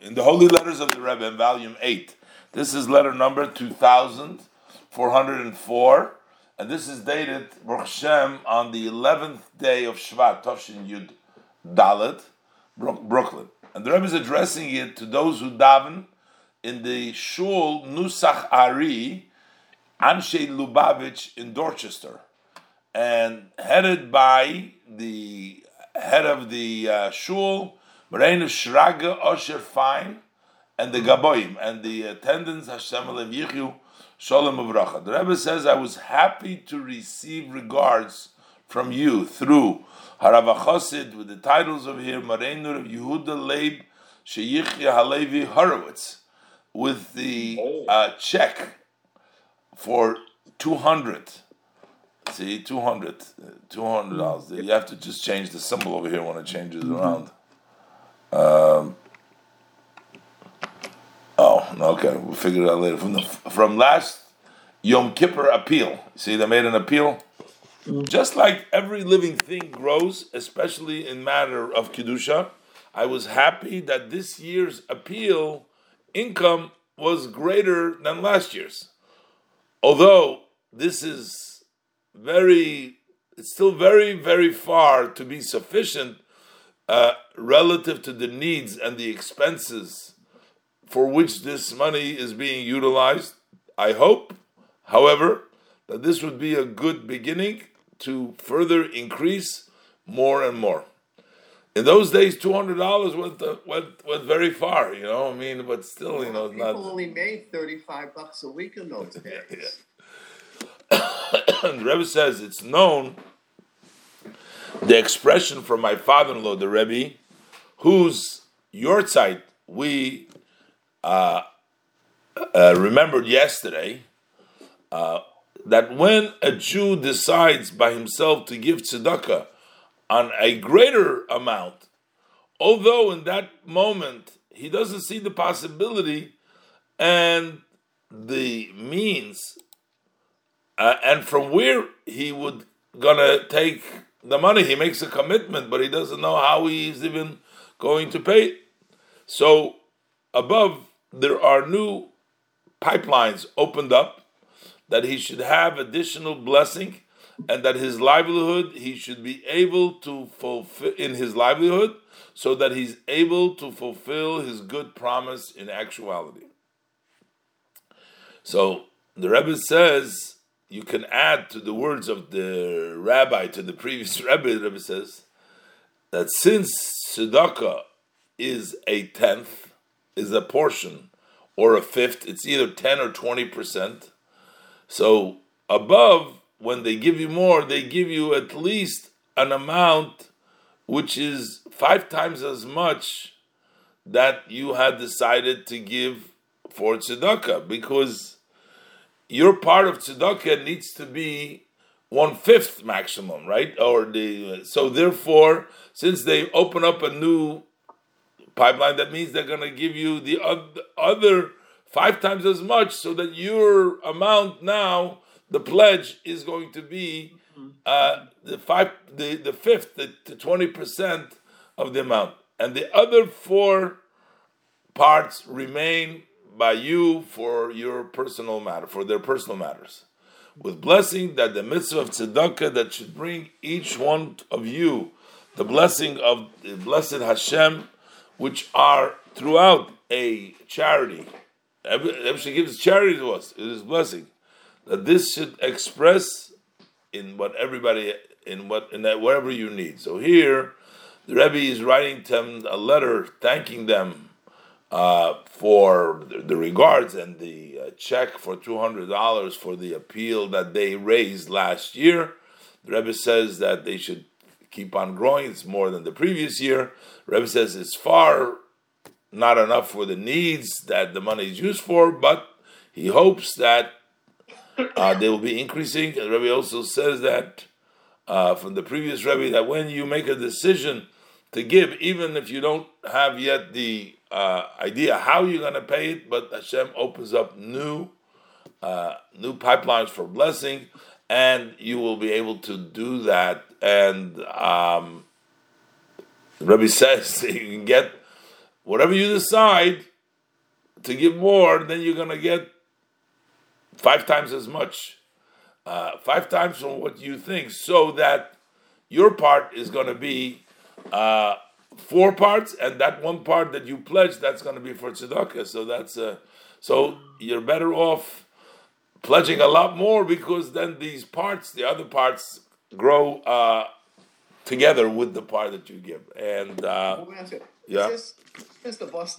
in the Holy Letters of the Rebbe, in volume 8, this is letter number 2404, and this is dated, Baruch on the 11th day of Shvat, Toshin Yud Dalet, Brooklyn. And the Rebbe is addressing it to those who daven in the Shul Nusach Ari, Anshe Lubavitch in Dorchester, and headed by the head of the uh, Shul, Moreinu Shraga Osher Fine, and the Gaboim, and the attendants Hashem Alev Yichyu Shalom Avracha. The Rebbe says, I was happy to receive regards from you through Harav Chosid with the titles over here, Moreinu Harav Yehuda Leib Sheyichya Halevi Horowitz, with the uh, check for 200 See, 200 $200. You have to just change the symbol over here when it changes around. Um, oh, okay. We'll figure it out later. From the from last Yom Kippur appeal. See, they made an appeal. Just like every living thing grows, especially in matter of kedusha, I was happy that this year's appeal income was greater than last year's. Although this is very, it's still very, very far to be sufficient uh, relative to the needs and the expenses for which this money is being utilized. I hope, however, that this would be a good beginning to further increase more and more. In those days, two hundred dollars went, uh, went went very far. You know, I mean, but still, you know, People not. only made thirty-five bucks a week in those days. the Rebbe says it's known the expression from my father-in-law, the Rebbe, whose side we uh, uh, remembered yesterday, uh, that when a Jew decides by himself to give tzedakah on a greater amount, although in that moment he doesn't see the possibility and the means uh, and from where he would gonna take the money. He makes a commitment, but he doesn't know how he's even going to pay. So above there are new pipelines opened up that he should have additional blessing and that his livelihood he should be able to fulfill in his livelihood so that he's able to fulfill his good promise in actuality. So the Rebbe says you can add to the words of the rabbi to the previous rabbi, The Rebbe says that since tzedakah is a tenth, is a portion, or a fifth, it's either ten or twenty percent. So above, when they give you more, they give you at least an amount which is five times as much that you had decided to give for tzedakah, because your part of tzedakah needs to be one fifth maximum, right? Or the so therefore, since they open up a new pipeline, that means they're going to give you the other five times as much, so that your amount now, the pledge is going to be uh, the five, the the fifth, the twenty percent of the amount, and the other four parts remain by you for your personal matter, for their personal matters. With blessing that the mitzvah of tzedakah that should bring each one of you the blessing of the blessed Hashem, which are throughout a charity. Every she gives charity to us, it is blessing. That this should express in what everybody in what in that whatever you need. So here the Rebbe is writing them a letter thanking them uh, for the regards and the uh, check for two hundred dollars for the appeal that they raised last year. The Rebbe says that they should keep on growing. It's more than the previous year. Rebbe says it's far not enough for the needs that the money is used for, but he hopes that uh, they will be increasing. And Rebbe also says that uh, from the previous Rebbe that when you make a decision to give, even if you don't have yet the uh, idea how you're going to pay it, but Hashem opens up new uh, new pipelines for blessing, and you will be able to do that. And um, Rebbe says you can get whatever you decide to give more, then you're gonna get five times as much, uh, five times from what you think, so that your part is gonna be uh, four parts, and that one part that you pledge, that's gonna be for tzedakah. So that's uh, so you're better off pledging a lot more because then these parts, the other parts, grow uh, together with the part that you give. And uh, Let me ask you, Yeah. Is this, is the Boston